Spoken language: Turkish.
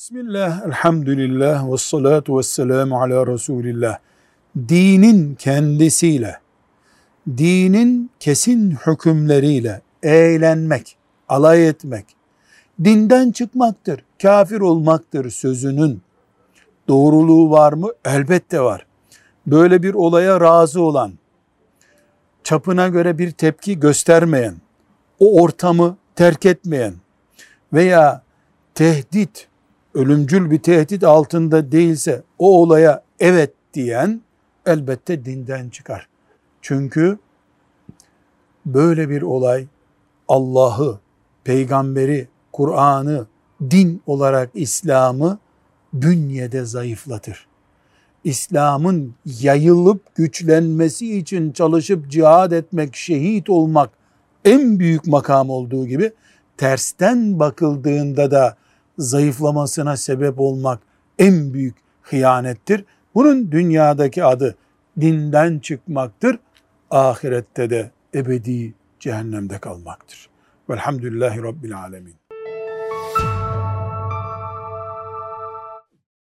Bismillah, elhamdülillah, ve salatu ve selamu ala Resulillah. Dinin kendisiyle, dinin kesin hükümleriyle eğlenmek, alay etmek, dinden çıkmaktır, kafir olmaktır sözünün doğruluğu var mı? Elbette var. Böyle bir olaya razı olan, çapına göre bir tepki göstermeyen, o ortamı terk etmeyen veya tehdit, ölümcül bir tehdit altında değilse o olaya evet diyen elbette dinden çıkar. Çünkü böyle bir olay Allah'ı, peygamberi, Kur'an'ı, din olarak İslam'ı bünyede zayıflatır. İslam'ın yayılıp güçlenmesi için çalışıp cihad etmek, şehit olmak en büyük makam olduğu gibi tersten bakıldığında da zayıflamasına sebep olmak en büyük hıyanettir. Bunun dünyadaki adı dinden çıkmaktır. Ahirette de ebedi cehennemde kalmaktır. Velhamdülillahi Rabbil Alemin.